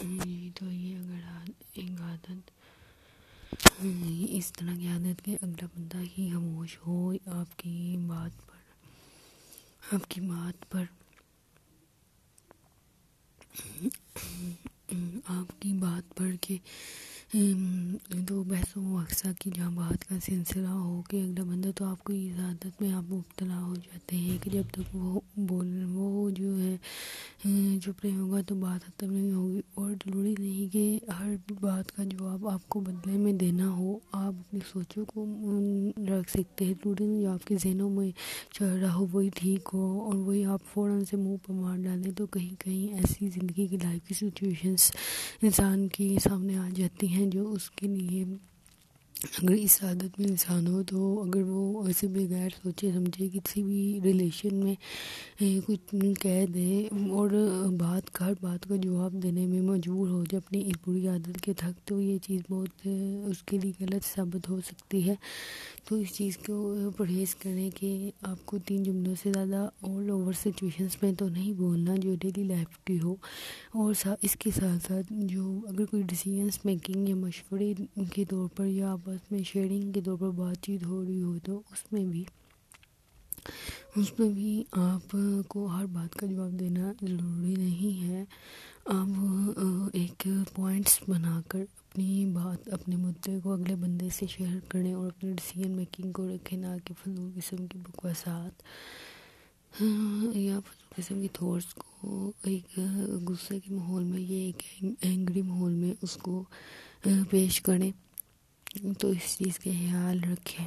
جی تو یہ اگر ایک عادت اس طرح کی عادت کہ اگلا بندہ ہی خاموش ہو آپ کی بات پر آپ کی بات پر آپ کی بات پر کہ تو بحث و اقسا کی جہاں بات کا سلسلہ ہو کہ اگلا بندہ تو آپ کو اس عادت میں آپ مبتلا ہو جاتے ہیں کہ جب تک وہ بول وہ جو ہے چپ نہیں ہوگا تو بات ختم نہیں ہوگی۔ اور ضروری نہیں کہ ہر بات کا جواب آپ کو بدلے میں دینا ہو۔ آپ اپنی سوچوں کو رکھ سکتے ہیں۔ ضروری نہیں جو آپ کے ذہنوں میں چل رہا ہو، وہی ٹھیک ہو اور وہی آپ فوراً سے منہ پہ مار ڈالیں تو کہیں کہیں ایسی زندگی کی لائف کی سچویشنس انسان کی سامنے آ جاتی ہیں جو اس کے لیے اگر اس عادت میں انسان ہو تو اگر وہ ایسے بغیر سوچے، سمجھے کسی بھی ریلیشن میں کچھ کہہ دے اور بات کا ہر بات کا جواب دینے میں مجبور ہو جائے اپنی اس بری عادت کے تھک تو یہ چیز بہت اس کے لیے غلط ثابت ہو سکتی ہے۔ تو اس چیز کو پرہیز کریں کہ آپ کو تین جملوں سے زیادہ آل اوور سچویشنس میں تو نہیں بولنا جو ڈیلی لائف کی ہو۔ اور اس کے ساتھ ساتھ جو اگر کوئی ڈیسیجنس میکنگ یا مشورے کے طور پر یا آپ آپس میں شیئرنگ کے طور پر بات چیت ہو رہی ہو تو اس میں بھی اس میں بھی آپ کو ہر بات کا جواب دینا ضروری نہیں ہے۔ آپ ایک پوائنٹس بنا کر اپنی بات، اپنے مدعے کو اگلے بندے سے شیئر کریں اور اپنے ڈیسیجن میکنگ کو رکھیں نہ کہ فضول قسم کی بکواسات یا فضول قسم کی تھوٹس کو ایک غصے کے ماحول میں یہ ایک اینگری ماحول میں اس کو پیش کریں۔ تو اس چیز کا خیال رکھیں۔